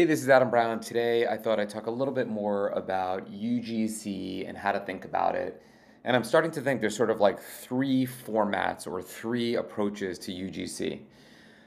Hey, this is Adam Brown. Today I thought I'd talk a little bit more about UGC and how to think about it. And I'm starting to think there's sort of like three formats or three approaches to UGC.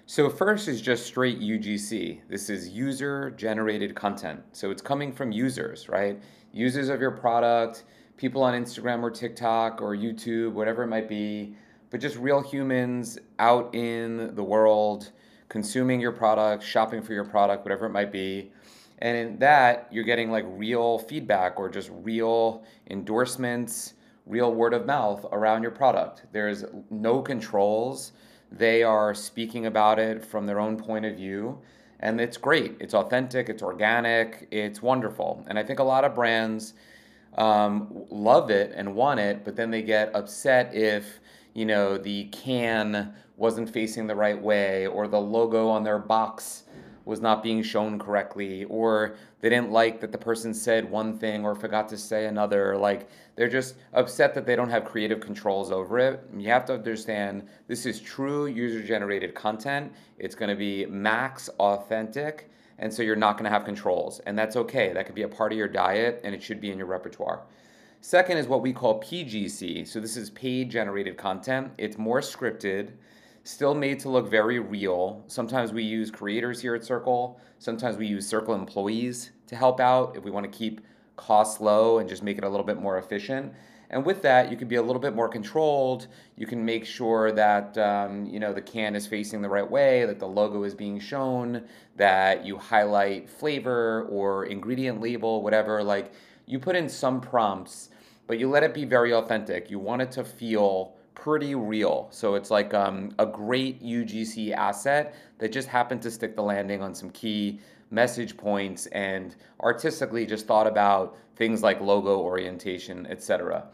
So, first is just straight UGC. This is user generated content. So, it's coming from users, right? Users of your product, people on Instagram or TikTok or YouTube, whatever it might be, but just real humans out in the world consuming your product, shopping for your product, whatever it might be. And in that, you're getting like real feedback or just real endorsements, real word of mouth around your product. There's no controls. They are speaking about it from their own point of view. And it's great. It's authentic, it's organic, it's wonderful. And I think a lot of brands um, love it and want it, but then they get upset if you know, the can wasn't facing the right way, or the logo on their box was not being shown correctly, or they didn't like that the person said one thing or forgot to say another. Like, they're just upset that they don't have creative controls over it. You have to understand this is true user generated content, it's going to be max authentic. And so you're not going to have controls. And that's okay. That could be a part of your diet and it should be in your repertoire. Second is what we call PGC. So this is paid generated content. It's more scripted, still made to look very real. Sometimes we use creators here at Circle. Sometimes we use Circle employees to help out if we want to keep costs low and just make it a little bit more efficient. And with that, you can be a little bit more controlled. You can make sure that um, you know the can is facing the right way, that the logo is being shown, that you highlight flavor or ingredient label, whatever. Like you put in some prompts but you let it be very authentic. You want it to feel pretty real. So it's like um, a great UGC asset that just happened to stick the landing on some key message points and artistically just thought about things like logo orientation, etc.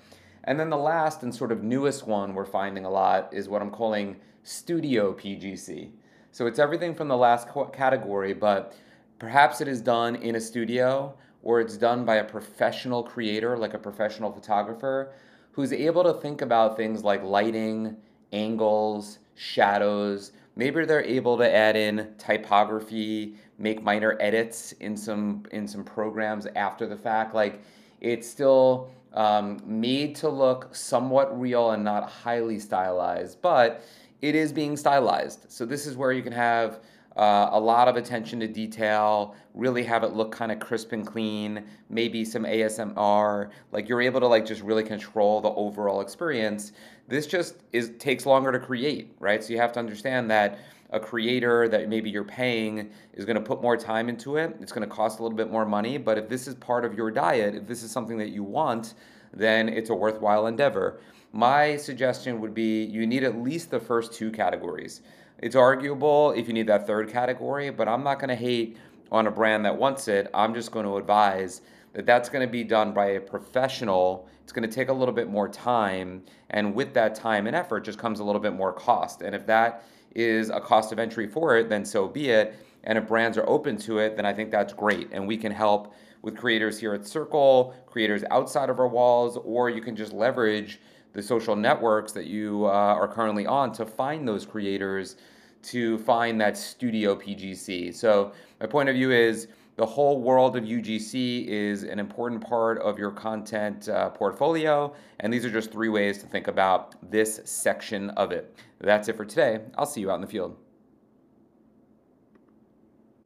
And then the last and sort of newest one we're finding a lot is what I'm calling studio PGC. So it's everything from the last category, but perhaps it is done in a studio or it's done by a professional creator, like a professional photographer, who's able to think about things like lighting, angles, shadows. Maybe they're able to add in typography, make minor edits in some in some programs after the fact. Like it's still um, made to look somewhat real and not highly stylized, but it is being stylized. So this is where you can have uh, a lot of attention to detail, really have it look kind of crisp and clean, maybe some ASMR, like you're able to like just really control the overall experience. This just is takes longer to create, right? So you have to understand that a creator that maybe you're paying is going to put more time into it. It's going to cost a little bit more money, but if this is part of your diet, if this is something that you want, then it's a worthwhile endeavor. My suggestion would be you need at least the first two categories. It's arguable if you need that third category, but I'm not going to hate on a brand that wants it. I'm just going to advise that that's going to be done by a professional. It's going to take a little bit more time, and with that time and effort just comes a little bit more cost. And if that is a cost of entry for it, then so be it. And if brands are open to it, then I think that's great. And we can help with creators here at Circle, creators outside of our walls, or you can just leverage the social networks that you uh, are currently on to find those creators to find that studio PGC. So, my point of view is the whole world of UGC is an important part of your content uh, portfolio, and these are just three ways to think about this section of it. That's it for today. I'll see you out in the field.